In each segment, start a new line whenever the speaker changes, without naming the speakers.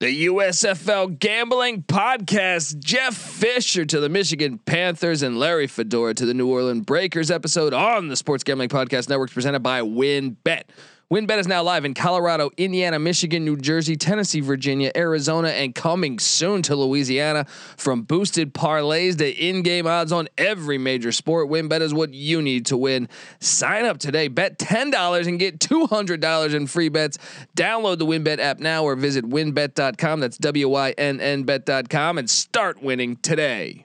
The USFL Gambling Podcast. Jeff Fisher to the Michigan Panthers and Larry Fedora to the New Orleans Breakers episode on the Sports Gambling Podcast Network presented by WynnBET. WynnBET is now live in Colorado, Indiana, Michigan, New Jersey, Tennessee, Virginia, Arizona, and coming soon to Louisiana. From boosted parlays to in-game odds on every major sport, WynnBET is what you need to win. Sign up today, bet ten dollars and get two hundred dollars in free bets. Download the WynnBET app now or visit wynnbet.com. That's w-y-n-n bet.com and start winning today.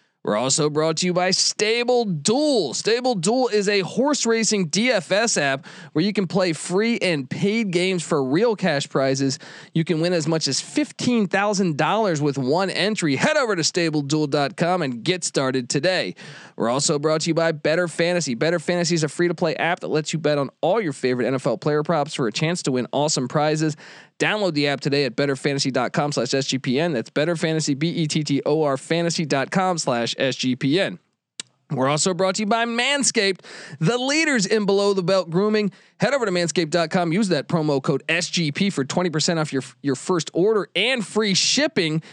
We're also brought to you by Stable Duel. Stable Duel is a horse racing DFS app where you can play free and paid games for real cash prizes. You can win as much as $15,000 with one entry. Head over to stableduel.com and get started today. We're also brought to you by Bettor Fantasy. Bettor Fantasy is a free to play app that lets you bet on all your favorite NFL player props for a chance to win awesome prizes. Download the app today at bettorfantasy.com slash SGPN. That's betterfantasy, B-E-T-T-O-R fantasy.com slash SGPN. We're also brought to you by Manscaped, the leaders in below the belt grooming. Head over to manscaped.com, use that promo code SGP for 20% off your, your first order and free shipping.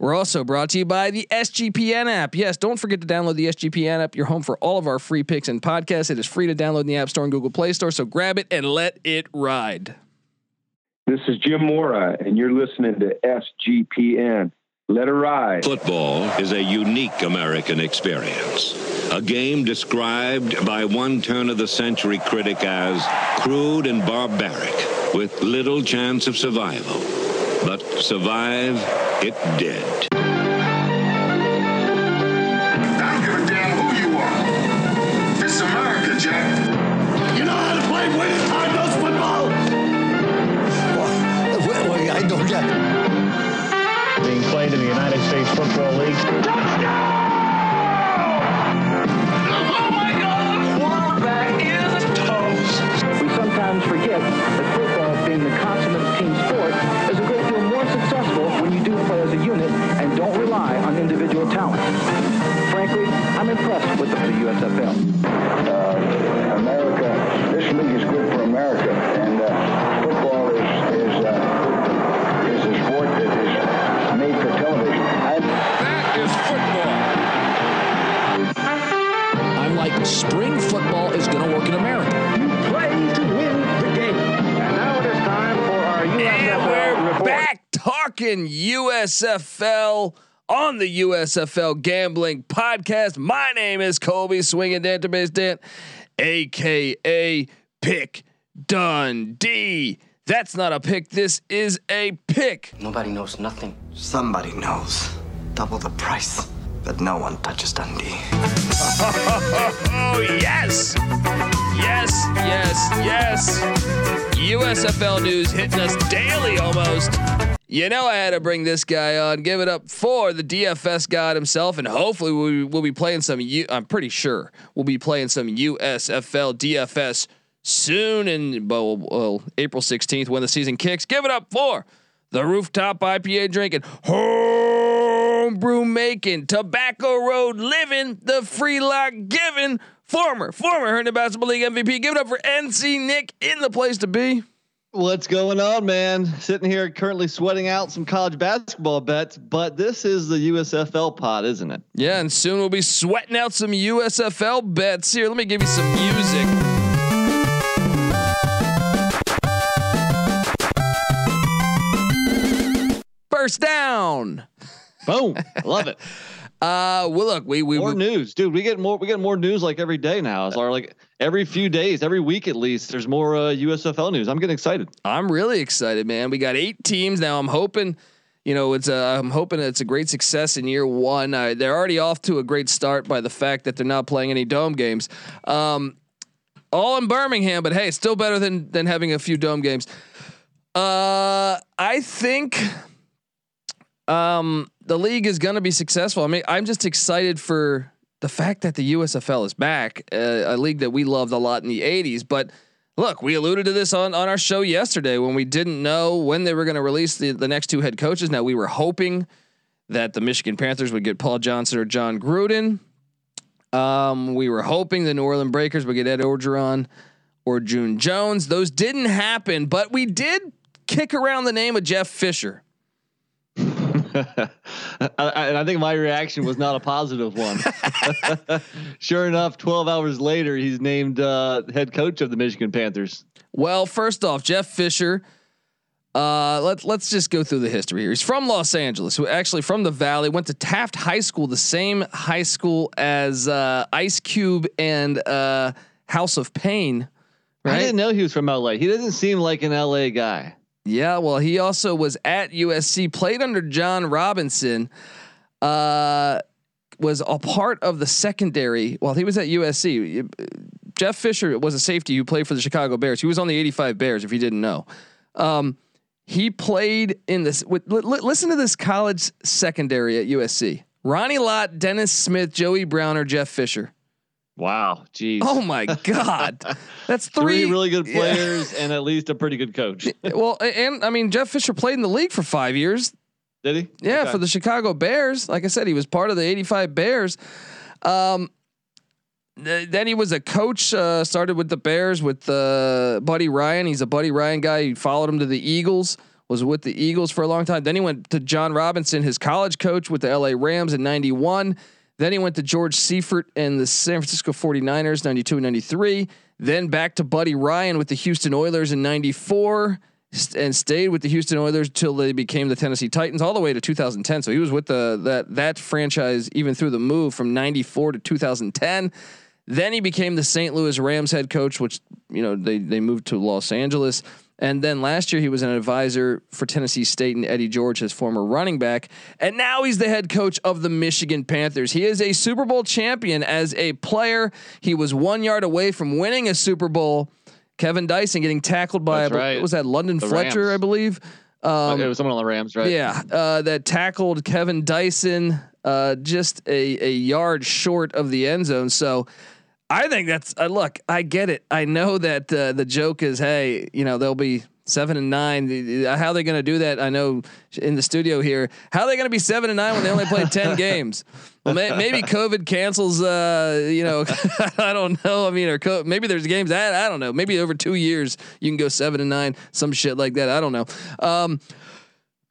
We're also brought to you by the SGPN app. Yes, don't forget to download the SGPN app. You're home for all of our free picks and podcasts. It is free to download in the App Store and Google Play Store, so grab it and let it ride.
This is Jim Mora, and you're listening to SGPN. Let it ride.
Football is a unique American experience. A game described by one turn of the century critic as crude and barbaric, with little chance of survival. But survive it did.
That football, being the consummate team sport, is a great deal more successful when you do play as a unit and don't rely on individual talent. Frankly, I'm impressed with the USFL.
uh, America, this league is good for America,
USFL
on the USFL Gambling Podcast. My name is Colby Swinging Database Dent, aka Pick Dundee. That's not a pick. This is a pick.
Nobody knows nothing.
Somebody knows. Double the price, but no one touches Dundee.
Oh yes, yes, yes, yes. USFL news hitting us daily almost. You know I had to bring this guy on. Give it up for the DFS god himself, and hopefully we will be playing some. U- I'm pretty sure we'll be playing some USFL DFS soon, in well, well April 16th when the season kicks. Give it up for the rooftop IPA drinking, homebrew making, tobacco road living, the free lock giving, former former Herndon Basketball League MVP. Give it up for NC Nick in the place to be.
What's going on, man? Sitting here currently sweating out some college basketball bets, but this is the USFL pod, isn't it?
Yeah, and soon we'll be sweating out some USFL bets. Here, let me give you some music. First down.
Boom. Love it.
Uh, well, look, we we,
More
we
news, dude. We get more. We get more news like every day now. It's our like every few days, every week at least. There's more uh, USFL news. I'm getting excited.
I'm really excited, man. We got eight teams now. I'm hoping, you know, it's a, I'm hoping it's a great success in year one. Uh, they're already off to a great start by the fact that they're not playing any dome games. Um, all in Birmingham, but hey, still better than than having a few dome games. Uh, I think um, the league is going to be successful. I mean, I'm just excited for the fact that the USFL is back, uh, a league that we loved a lot in the '80s. But look, we alluded to this on on our show yesterday when we didn't know when they were going to release the the next two head coaches. Now we were hoping that the Michigan Panthers would get Paul Johnson or Jon Gruden. Um, we were hoping the New Orleans Breakers would get Ed Orgeron or June Jones. Those didn't happen, but we did kick around the name of Jeff Fisher.
I, I, think my reaction was not a positive one. sure enough, 12 hours later, he's named uh, head coach of the Michigan Panthers.
Well, first off, Jeff Fisher. Uh, let's let's just go through the history here. He's from Los Angeles, who actually from the Valley. Went to Taft High School, the same high school as uh, Ice Cube and uh, House of Pain.
Right? I didn't know he was from LA. He doesn't seem like an LA guy.
Yeah, well, he also was at USC, played under John Robinson, uh, was a part of the secondary while he was at USC. Jeff Fisher was a safety who played for the Chicago Bears. He was on the 85 Bears, if you didn't know. Um, he played in this. With, li, listen to this college secondary at USC: Ronnie Lott, Dennis Smith, Joey Browner, Jeff Fisher.
Wow, geez.
Oh my God, that's three,
three really good players yeah. and at least a pretty good coach.
well, and I mean Jeff Fisher played in the league for five years.
Did he?
Yeah, okay. for the Chicago Bears. Like I said, he was part of the '85 Bears. Um, then he was a coach. Uh, started with the Bears with uh, Buddy Ryan. He's a Buddy Ryan guy. He followed him to the Eagles. Was with the Eagles for a long time. Then he went to John Robinson, his college coach with the LA Rams in '91. Then he went to George Seifert and the San Francisco 49ers, 92 and 93. Then back to Buddy Ryan with the Houston Oilers in 94 and stayed with the Houston Oilers until they became the Tennessee Titans all the way to 2010. So he was with the that that franchise even through the move from 94 to 2010. Then he became the St. Louis Rams head coach, which you know they they moved to Los Angeles. And then last year he was an advisor for Tennessee State and Eddie George, his former running back. And now he's the head coach of the Michigan Panthers. He is a Super Bowl champion as a player. He was one yard away from winning a Super Bowl. Kevin Dyson getting tackled by right. was that London the Fletcher, Rams. I believe.
Um, it was someone on the Rams, right?
Yeah, uh, that tackled Kevin Dyson uh, just a, a yard short of the end zone. So I think that's uh, look. I get it. I know that uh, the joke is, hey, you know, they'll be seven and nine. How are they going to do that? I know in the studio here. How are they going to be seven and nine when they only played ten games? Well, may, maybe COVID cancels. Uh, you know, I don't know. I mean, or co- maybe there's games that I don't know. Maybe over two years you can go seven and nine, some shit like that. I don't know. Um,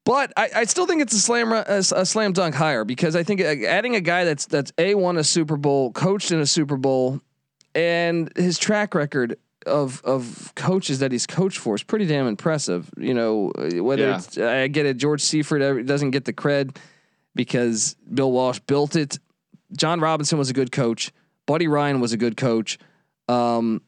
but I, I, still think it's a slam a, a, slam dunk hire because I think uh, adding a guy that's that's a won a Super Bowl, coached in a Super Bowl, and his track record of of coaches that he's coached for is pretty damn impressive. You know, whether yeah. it's I get it, George Seifert doesn't get the cred because Bill Walsh built it. John Robinson was a good coach. Buddy Ryan was a good coach. Um,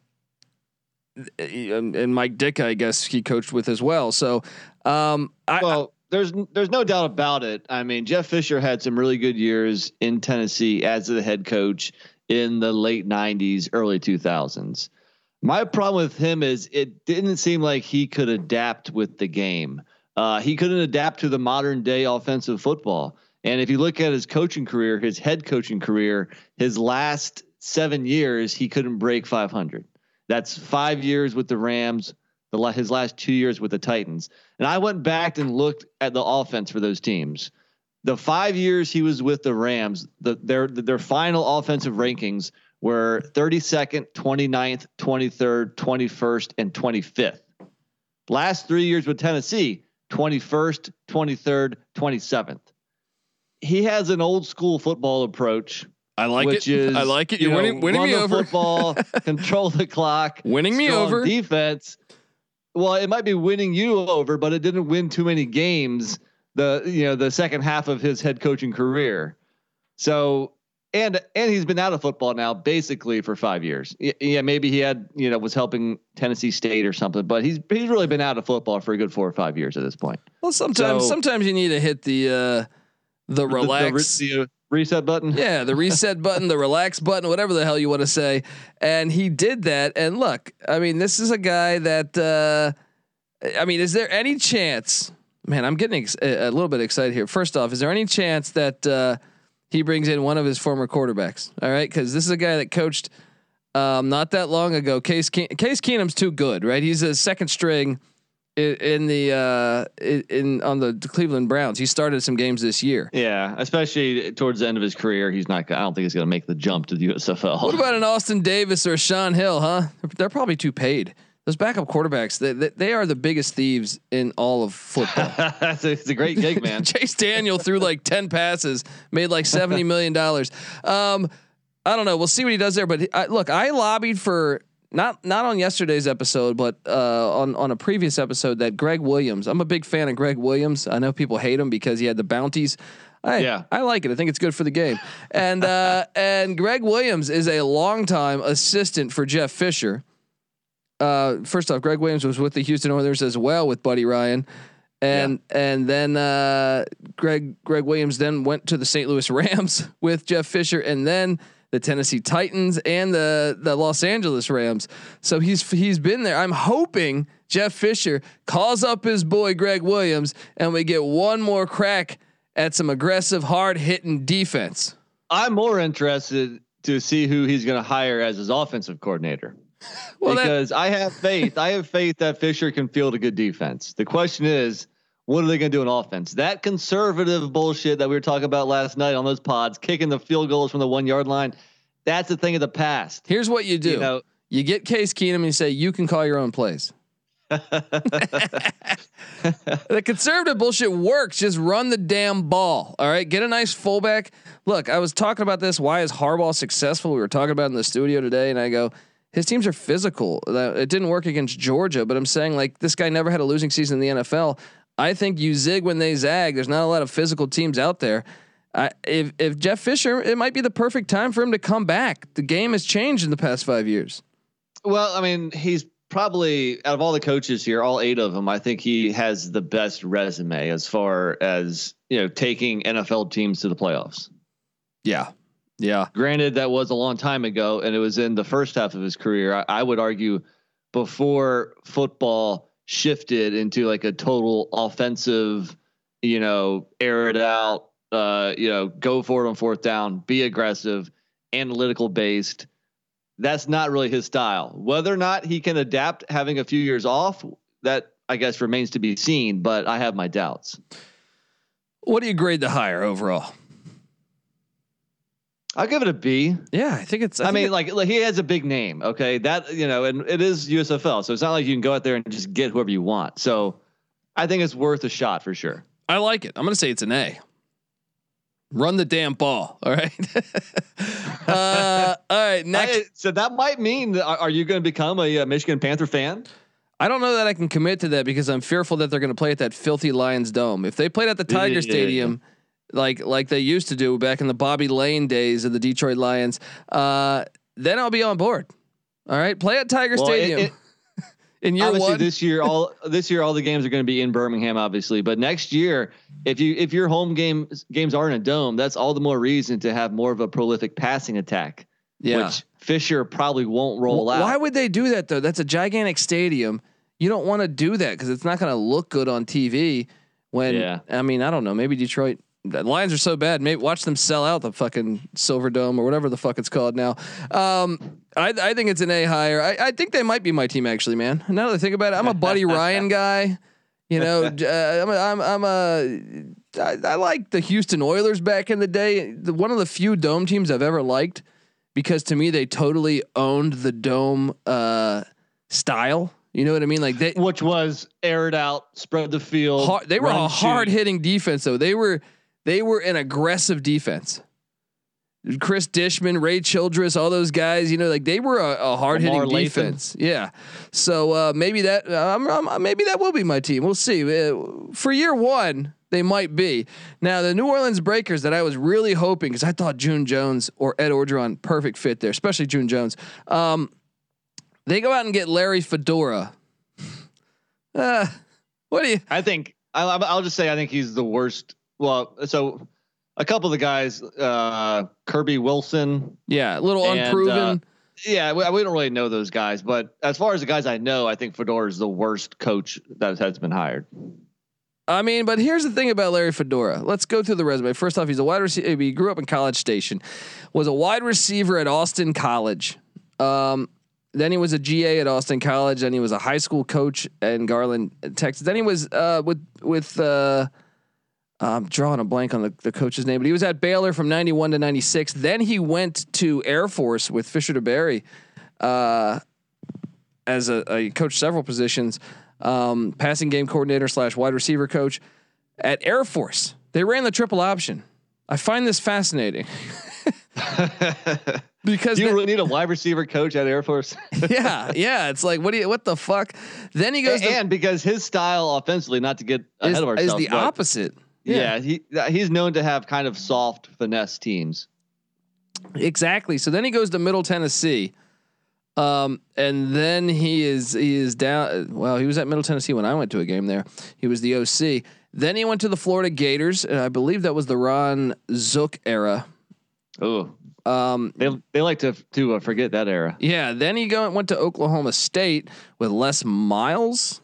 and, Mike Ditka, I guess he coached with as well. So, um, I,
well, there's there's no doubt about it. I mean, Jeff Fisher had some really good years in Tennessee as the head coach in the late 90s, early 2000s. My problem with him is it didn't seem like he could adapt with the game. Uh, he couldn't adapt to the modern day offensive football. And if you look at his coaching career, his head coaching career, his last seven years, he couldn't break 500. That's five years with the Rams, the, his last two years with the Titans. And I went back and looked at the offense for those teams the five years he was with the Rams, the, their their final offensive rankings were 32nd, 29th, 23rd, 21st, and 25th. Last three years with Tennessee, 21st, 23rd, 27th. He has an old school football approach.
I like which it. Is, I like it. You're you know, winning, winning me over.
Football, control the clock,
winning me over.
Defense. Well, it might be winning you over, but it didn't win too many games the you know the second half of his head coaching career. So and and he's been out of football now basically for five years. Yeah, maybe he had you know was helping Tennessee State or something, but he's he's really been out of football for a good four or five years at this point.
Well, sometimes so, sometimes you need to hit the uh, the relax.
The, the, reset button.
Yeah, the reset button, the relax button, whatever the hell you want to say. And he did that. And look, I mean, this is a guy that. Uh, I mean, is there any chance? Man, I'm getting ex- a little bit excited here. First off, is there any chance that uh, he brings in one of his former quarterbacks? All right, because this is a guy that coached um, not that long ago. Case Ke- Case Keenum's too good, right? He's a second string in, in the uh, in, in on the Cleveland Browns. He started some games this year.
Yeah, especially towards the end of his career, he's not. I don't think he's going to make the jump to the USFL.
What about an Austin Davis or a Shaun Hill? Huh? They're probably too paid. Those backup quarterbacks, they, they, they are the biggest thieves in all of football.
That's a, it's a great gig, man.
Chase Daniel threw like ten passes, made like seventy million dollars. Um, I don't know. We'll see what he does there. But I, look, I lobbied for not not on yesterday's episode, but uh, on on a previous episode that Gregg Williams. I'm a big fan of Gregg Williams. I know people hate him because he had the bounties. I,
Yeah.
I like it. I think it's good for the game. And uh, and Gregg Williams is a longtime assistant for Jeff Fisher. Uh, first off, Gregg Williams was with the Houston Oilers as well with Buddy Ryan. And and then uh, Greg Gregg Williams then went to the St. Louis Rams with Jeff Fisher, and then the Tennessee Titans and the the Los Angeles Rams. So he's he's been there. I'm hoping Jeff Fisher calls up his boy Gregg Williams, and we get one more crack at some aggressive, hard hitting defense.
I'm more interested to see who he's going to hire as his offensive coordinator.
Well, that-
because I have faith. I have faith that Fisher can field a good defense. The question is, what are they going to do in offense? That conservative bullshit that we were talking about last night on those pods, kicking the field goals from the one yard line, that's a thing of the past.
Here's what you do.
You know-
you get Case Keenum and you say you can call your own plays. the conservative bullshit works. Just run the damn ball. All right. Get a nice fullback. Look, I was talking about this. Why is Harbaugh successful? We were talking about it in the studio today, and I go, his teams are physical. It didn't work against Georgia, but I'm saying like this guy never had a losing season in the NFL. I think you zig when they zag. There's not a lot of physical teams out there. I, if if Jeff Fisher, it might be the perfect time for him to come back. The game has changed in the past five years.
Well, I mean, he's probably out of all the coaches here, all eight of them, I think he has the best resume as far as you know taking NFL teams to the playoffs.
Yeah, yeah.
Granted, that was a long time ago, and it was in the first half of his career. I, I would argue before football shifted into like a total offensive, you know, air it out, uh, you know, go for it on fourth down, be aggressive, analytical based. That's not really his style. Whether or not he can adapt having a few years off, that I guess remains to be seen, but I have my doubts.
What do you grade the hire overall?
I'll give it a B.
Yeah, I think it's.
I,
think
mean,
it-
like, like he has a big name. Okay, that you know, and it is USFL, so it's not like you can go out there and just get whoever you want. So, I think it's worth a shot for sure.
I like it. I'm going to say it's an A. Run the damn ball. All right. uh, all right. Next.
I- so that might mean, that, are, are you going to become a, uh Michigan Panther fan?
I don't know that I can commit to that because I'm fearful that they're going to play at that filthy Lions dome. If they played at the Tiger. Stadium, like like they used to do back in the Bobby Layne days of the Detroit Lions, uh, then I'll be on board. All right, play at Tiger
Well,
Stadium
it-
in year
obviously,
one.
this year all this year all the games are going to be in Birmingham, obviously. But next year, if you if your home games games are in a dome, that's all the more reason to have more of a prolific passing attack.
yeah.
which Fisher probably won't roll out.
Why would they do that though? That's a gigantic stadium. You don't want to do that because it's not going to look good on TV. When
Yeah.
I mean, I don't know. Maybe Detroit the Lions are so bad. Maybe watch them sell out the fucking Silverdome or whatever the fuck it's called now. Um, I, I think it's an A higher. I, I think they might be my team actually, man. Now that I think about it, I'm a Buddy Ryan guy. You know, uh, I'm a, I'm I'm a I, I like the Houston Oilers back in the day. The, one of the few dome teams I've ever liked because to me they totally owned the dome uh, style. You know what I mean? Like they
which was aired out, spread the field.
hard, they were a hard hitting defense though. They were they were an aggressive defense. Chris Dishman, Ray Childress, all those guys, you know, like they were a, a hard hitting defense. Yeah. So uh, maybe that um, um, maybe that will be my team. We'll see. Uh, for year one, they might be. Now the New Orleans Breakers that I was really hoping because I thought June Jones or Ed Orgeron perfect fit there, especially June Jones. Um, they go out and get Larry Fedora. Uh, what do you?
I think I'll, I'll just say I think he's the worst. Well, so a couple of the guys, uh, Kirby Wilson.
Yeah, a little
And,
unproven.
uh, Yeah, we, we don't really know those guys, but as far as the guys I know, I think Fedora is the worst coach that has been hired.
I mean, but here's the thing about Larry Fedora. Let's go through the resume. First off, he's a wide receiver. He grew up in College Station, was a wide receiver at Austin College. Um, then he was a GA at Austin College. Then he was a high school coach in Garland, Texas. Then he was uh, with with. Uh, I'm drawing a blank on the, the coach's name, but he was at Baylor from 91 to 96. Then he went to Air Force with Fisher DeBerry uh, as a, a coach several positions, um, passing game coordinator slash wide receiver coach at Air Force. They ran the triple option. I find this fascinating. because
do you really need a wide receiver coach at Air Force?
yeah, yeah. It's like what do you what the fuck? Then he goes
and, to, and because his style offensively, not to get ahead
is,
of ourselves,
is the opposite.
Yeah. he he's known to have kind of soft finesse teams.
Exactly. So then he goes to Middle Tennessee. Um, and then he is he is down. Well, he was at Middle Tennessee when I went to a game there. He was the OC. Then he went to the Florida Gators, and I believe that was the Ron Zook era.
Oh, um, they they like to to uh, forget that era.
Yeah. Then he go, went to Oklahoma State with Les Miles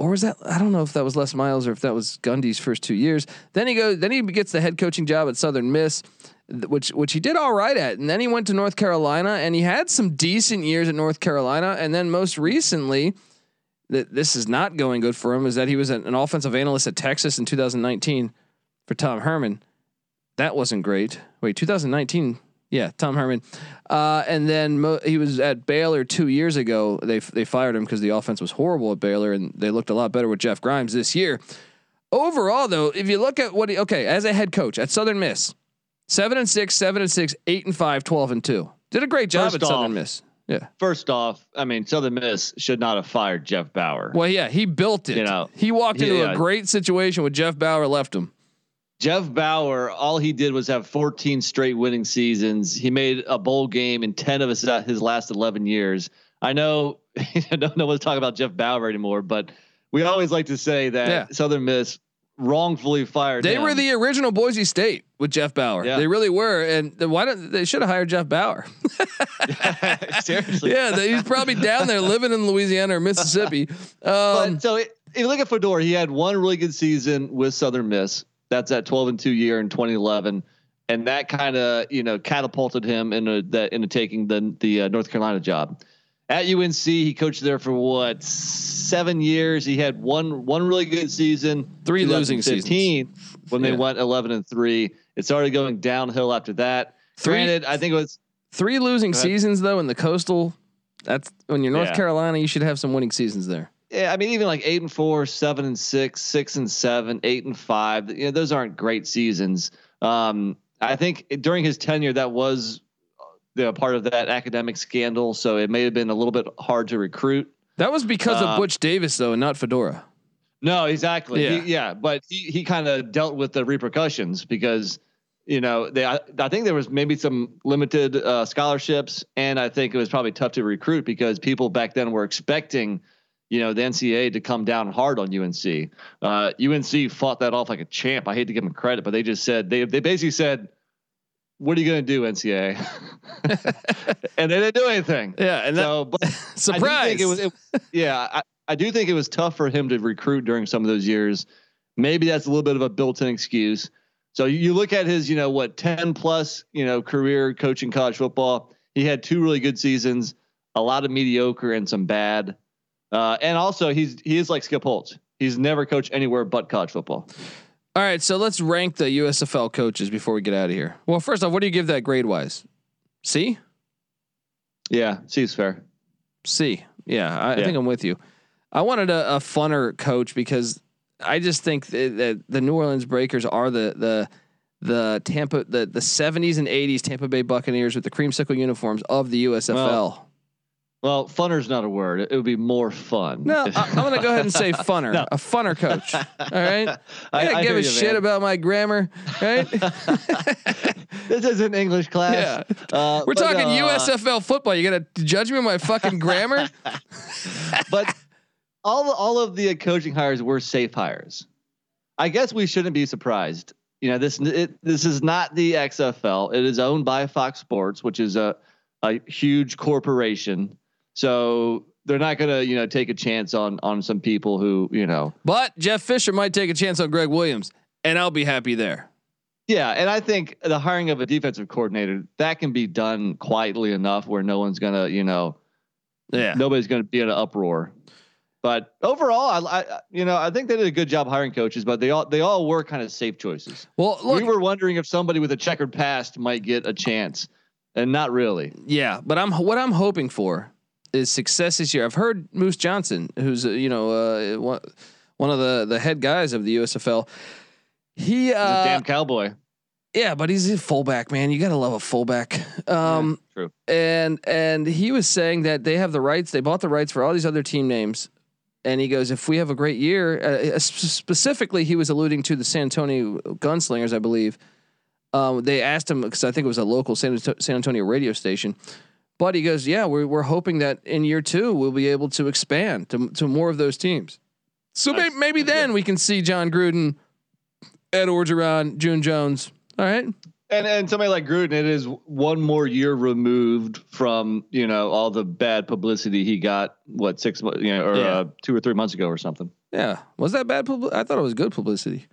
or was that I don't know if that was Les Miles or if that was Gundy's first two years. Then he goes, then he gets the head coaching job at Southern Miss, which which he did all right at, and then he went to North Carolina and he had some decent years at North Carolina, and then most recently, that this is not going good for him is that he was an offensive analyst at Texas in 2019 for Tom Herman. That wasn't great. Wait, 2019 yeah, Tom Herman. Uh, and then mo- he was at Baylor two years ago. They they fired him because the offense was horrible at Baylor, and they looked a lot better with Jeff Grimes this year. Overall, though, if you look at what he okay as a head coach at Southern Miss, seven and six, seven and six, eight and five, 12 and two, did a great job First at off, Southern Miss. Yeah.
First off, I mean Southern Miss should not have fired Jeff Bower.
Well, yeah, he built it. You know, he walked into yeah, a great situation with Jeff Bower left him.
Jeff Bower, all he did was have 14 straight winning seasons. He made a bowl game in 10 of his his last 11 years. I know I don't know what to talk about Jeff Bower anymore, but we always like to say that yeah. Southern Miss wrongfully fired.
They
him.
were the original Boise State with Jeff Bower. Yeah. They really were, and why don't they should have hired Jeff Bower?
Seriously,
yeah, he's probably down there living in Louisiana or Mississippi.
Um, but so if you look at Fedora, he had one really good season with Southern Miss. That's that 12 and 2 year in 2011 and that kind of, you know, catapulted him into that into taking the the uh, North Carolina job. At UNC, he coached there for what? 7 years. He had one one really good season,
three losing seasons
when yeah. they went 11 and 3. It started going downhill after that. Three, Granted, I think it was
three losing seasons though in the coastal. That's when you're North yeah. Carolina, you should have some winning seasons there.
Yeah, I mean, even like eight and four, seven and six, six and seven, eight and five. You know, those aren't great seasons. Um, I think during his tenure, that was you know, part of that academic scandal. So it may have been a little bit hard to recruit.
That was because of Butch Davis, though, and not Fedora.
No, exactly. Yeah, he, yeah but he he kind of dealt with the repercussions because you know they I, I think there was maybe some limited uh, scholarships, and I think it was probably tough to recruit because people back then were expecting you know, the NCAA to come down hard on UNC. Uh, UNC fought that off like a champ. I hate to give them credit, but they just said they they basically said, "What are you going to do, NCAA?" and they didn't do anything.
Yeah, and
so but
surprise.
it was, it, yeah, I, I do think it was tough for him to recruit during some of those years. Maybe that's a little bit of a built-in excuse. So you look at his, you know, what ten plus, you know, career coaching college football. He had two really good seasons, a lot of mediocre and some bad. Uh, and also, he's he is like Skip Holtz. He's never coached anywhere but college football.
All right, so let's rank the USFL coaches before we get out of here. Well, first off, what do you give that grade wise? C.
Yeah, C is fair.
C. Yeah, I, yeah. I think I'm with you. I wanted a, a funner coach because I just think that, that, the New Orleans Breakers are the the the Tampa the the 70s and 80s Tampa Bay Buccaneers with the creamsicle uniforms of the USFL. Well,
well, funner's not a word. It would be more fun.
No, I, am going to go ahead and say funner. no. A funner coach. All right. I, I, I give a you, shit man. about my grammar. Right.
this is an English class. Yeah.
Uh, We're talking uh, USFL football. You got to judge me on my fucking grammar.
but all all of the coaching hires were safe hires. I guess we shouldn't be surprised. You know this it, this is not the XFL. It is owned by Fox Sports, which is a a huge corporation so they're not going to, you know, take a chance on on some people who, you know.
But Jeff Fisher might take a chance on Gregg Williams, and I'll be happy there.
Yeah, and I think the hiring of a defensive coordinator that can be done quietly enough where no one's gonna, you know,
yeah,
nobody's gonna be in an uproar. But overall, I, I, you know, I think they did a good job hiring coaches, but they all they all were kind of safe choices.
Well, look,
we were wondering if somebody with a checkered past might get a chance, and not really.
Yeah, but I'm what I'm hoping for is success this year. I've heard Moose Johnson, who's uh, you know uh, one one of the the head guys of the USFL. He uh,
damn cowboy.
Yeah, but he's a fullback, man. You gotta love a fullback. Um,
yeah, true.
And and he was saying that they have the rights. They bought the rights for all these other team names. And he goes, if we have a great year, uh, specifically, he was alluding to the San Antonio Gunslingers, I believe. Um, they asked him because I think it was a local San, San Antonio radio station. But he goes, yeah, we're we're hoping that in year two we'll be able to expand to to more of those teams. So maybe, maybe then we can see Jon Gruden, Ed Orgeron, June Jones. All right.
And and somebody like Gruden, it is one more year removed from you know all the bad publicity he got. What six months, you know, or yeah. uh, two or three months ago or something.
Yeah, was that bad? Pub- I thought it was good publicity.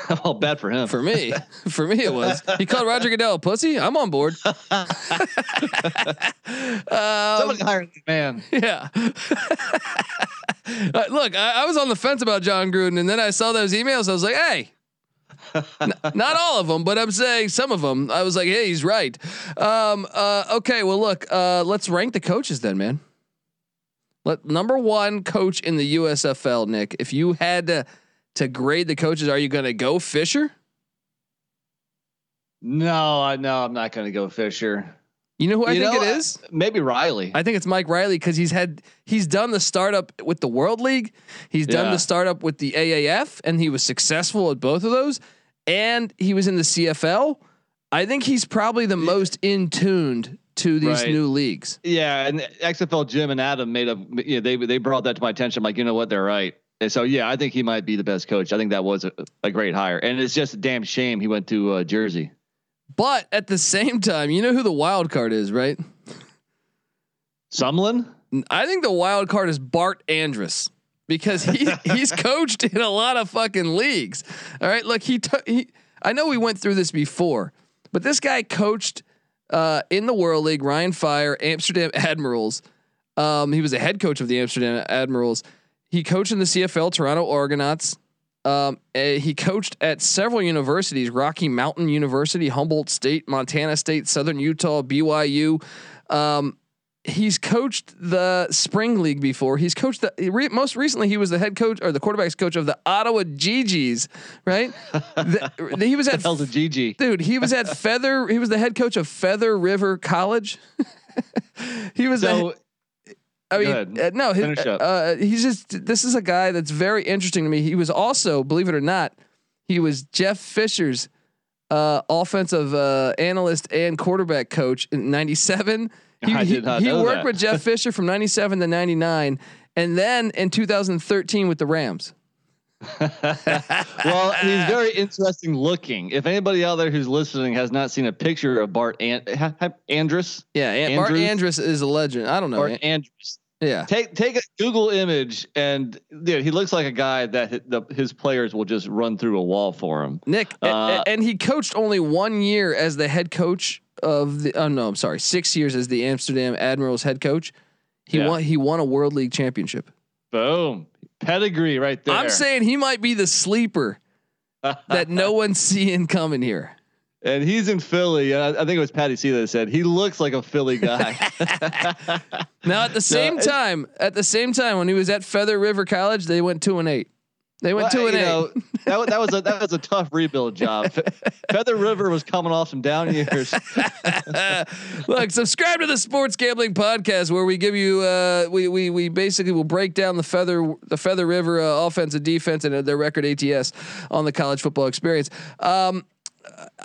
well, bad for him.
For me, for me, it was. He called Roger Goodell a pussy. I'm on board. um,
Somebody hired the man.
Yeah. uh, look, I, I was on the fence about Jon Gruden, and then I saw those emails. I was like, hey. N- not all of them, but I'm saying some of them. I was like, hey, he's right. Um, uh, okay, well, look, uh, let's rank the coaches then, man. Let number one coach in the USFL, Nick. If you had to to grade the coaches, are you going to go Fisher?
No, I no, I'm not going to go Fisher.
You know who I you think know, it is?
Maybe Riley.
I think it's Mike Riley because he's had he's done the startup with the World League, he's done yeah. the startup with the AAF, and he was successful at both of those. And he was in the CFL. I think he's probably the most in tuned to these right. new leagues.
Yeah, and XFL Jim and Adam made a yeah they they brought that to my attention. I'm like, you know what, they're right. And so yeah, I think he might be the best coach. I think that was a, a great hire, and it's just a damn shame he went to uh, Jersey.
But at the same time, you know who the wild card is, right?
Sumlin.
I think the wild card is Bart Andrus because he he's coached in a lot of fucking leagues. All right, look, he t- he. I know we went through this before, but this guy coached uh, in the World League. Rhein Fire, Amsterdam Admirals. Um, he was a head coach of the Amsterdam Admirals. He coached in the CFL, Toronto Argonauts. Um, uh, he coached at several universities: Rocky Mountain University, Humboldt State, Montana State, Southern Utah, BYU. Um, he's coached the spring league before. He's coached the re, most recently. He was the head coach or the quarterbacks coach of the Ottawa GGs. Right? the, he was at
a GG,
dude. He was at Feather. He was the head coach of Feather River College. he was so, I mean, uh, no, his, uh, he's just. This is a guy that's very interesting to me. He was also, believe it or not, he was Jeff Fisher's uh, offensive uh, analyst and quarterback coach in '97. He,
I did not
he, he worked
that.
with Jeff Fisher from '97 to '99, and then in 2013 with the Rams.
well, he's very interesting looking. If anybody out there who's listening has not seen a picture of Bart An- Andrus,
yeah, An- Bart Andrus is a legend. I don't know.
Bart Andrus.
Yeah.
Take take a Google image and dude, he looks like a guy that the, his players will just run through a wall for him.
Nick, uh, and, and, he coached only one year as the head coach of the. Oh no, I'm sorry, six years as the Amsterdam Admirals head coach. He yeah. won. He won a World League championship.
Boom, pedigree right there.
I'm saying he might be the sleeper that no one's seeing coming here
and he's in Philly. I, I, think it was Patty C that said he looks like a Philly guy.
now, at the same no, time, at the same time, when he was at Feather River College, they went two and eight. They went well, two and eight. Know,
that, that was a that was a tough rebuild job. Feather River was coming off some down years.
Look, subscribe to the Sports Gambling Podcast, where we give you uh, we we we basically will break down the Feather the Feather River uh, offense and defense and uh, their record ATS on the college football experience. Um,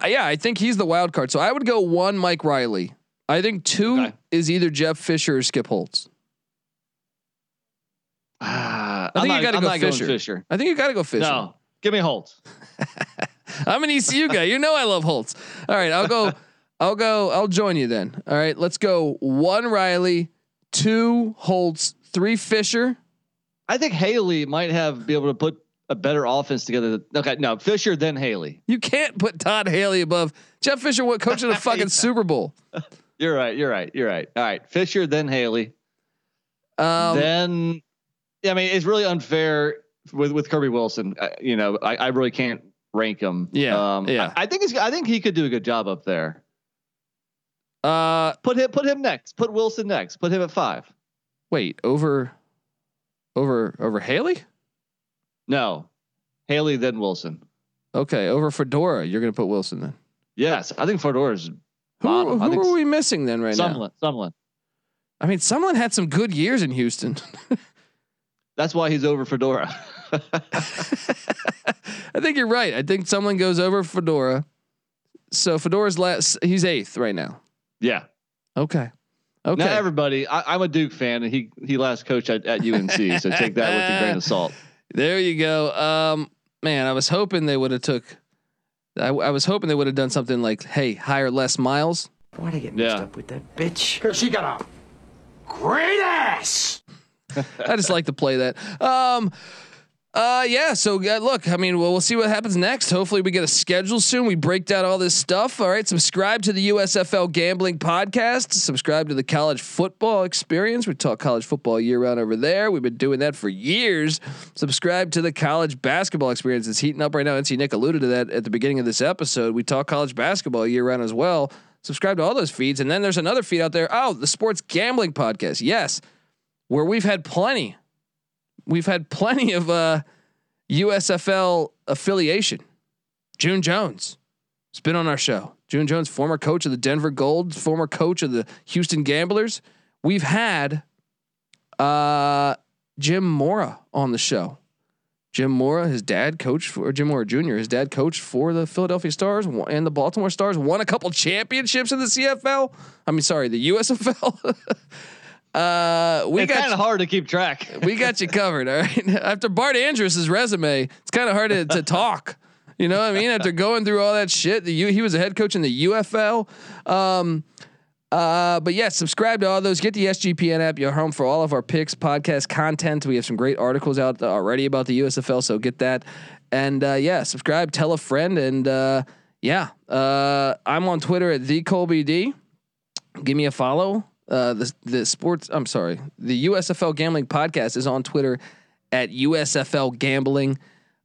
yeah, I think he's the wild card. So I would go one Mike Riley. I think two okay. is either Jeff Fisher or Skip Holtz.
Uh, I think not, you got to go Fisher. Fisher.
I think you got to go Fisher.
No, give me Holtz.
I'm an ECU guy. You know I love Holtz. All right, I'll go. I'll go. I'll join you then. All right, let's go. One Riley, two Holtz, three Fisher.
I think Haley might have be able to put a better offense together. Okay, no, Fisher then Haley.
You can't put Todd Haley above Jeff Fisher. What coaching the fucking yeah. Super Bowl?
You're right. You're right. You're right. All right, Fisher then Haley.
Um,
then, I mean, it's really unfair with with Kirby Wilson. Uh, you know, I, I really can't rank him.
Yeah. Um, yeah.
I, I think he's. I think he could do a good job up there.
Uh,
put him. Put him next. Put Wilson next. Put him at five.
Wait, over, over, over Haley?
No, Haley then Wilson.
Okay, over Fedora, you're going to put Wilson then.
Yes, I think Fedora's.
Who, who are we missing then right
Sumlin,
now?
Sumlin.
I mean, Sumlin had some good years in Houston.
That's why he's over Fedora.
I think you're right. I think Sumlin goes over Fedora. So Fedora's last. He's eighth right now.
Yeah.
Okay. Okay.
Not everybody. I, am a Duke fan, and he he last coached at, at UNC, so take that with a grain of salt.
There you go. Um, man, I was hoping they would have took. I, I, was hoping they would have done something like, "Hey, hire Les Miles."
Why'd I get mixed yeah. up with that bitch?
Cause she got a great ass.
I just like to play that. Um, uh, yeah. So uh, look, I mean, well, we'll see what happens next. Hopefully, we get a schedule soon. We break down all this stuff. All right. Subscribe to the USFL Gambling Podcast. Subscribe to the College Football Experience. We talk college football year round over there. We've been doing that for years. Subscribe to the College Basketball Experience. It's heating up right now. NC Nick alluded to that at the beginning of this episode. We talk college basketball year round as well. Subscribe to all those feeds, and then there's another feed out there. Oh, the Sports Gambling Podcast. Yes, where we've had plenty we've had plenty of uh, USFL affiliation. June Jones has been on our show. June Jones, former coach of the Denver Gold, former coach of the Houston Gamblers. We've had uh, Jim Mora on the show. Jim Mora, his dad coached for Jim Mora Jr. His dad coached for the Philadelphia Stars and the Baltimore Stars. Won a couple championships in the CFL. I mean, sorry, the USFL. Uh, we
it's kind of hard to keep track.
we got you covered. All right. After Bart Andrus' resume, it's kind of hard to, to talk. You know what I mean? After going through all that shit, the U, he was a head coach in the UFL. Um, uh, but yeah, subscribe to all those. Get the SGPN app. You're home for all of our picks, podcast content. We have some great articles out already about the USFL, so get that. And uh, yeah, subscribe, tell a friend, and uh, yeah, uh, I'm on Twitter at the Colby D. Give me a follow. Uh, the the sports. I'm sorry. The USFL Gambling Podcast is on Twitter at USFL Gambling.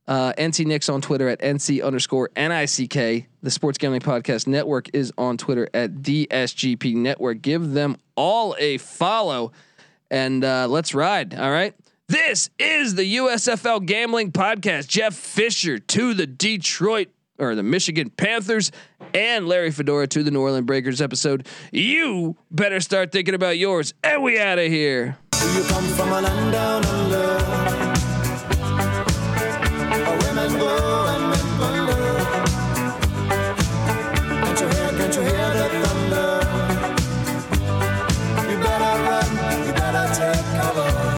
Uh, NC Nick's on Twitter at NC underscore NICK. The Sports Gambling Podcast Network is on Twitter at DSGP Network. Give them all a follow and uh, let's ride. All right. This is the USFL Gambling Podcast. Jeff Fisher to the Detroit or the Michigan Panthers and Larry Fedora to the New Orleans Breakers episode. You better start thinking about yours. And we out of here.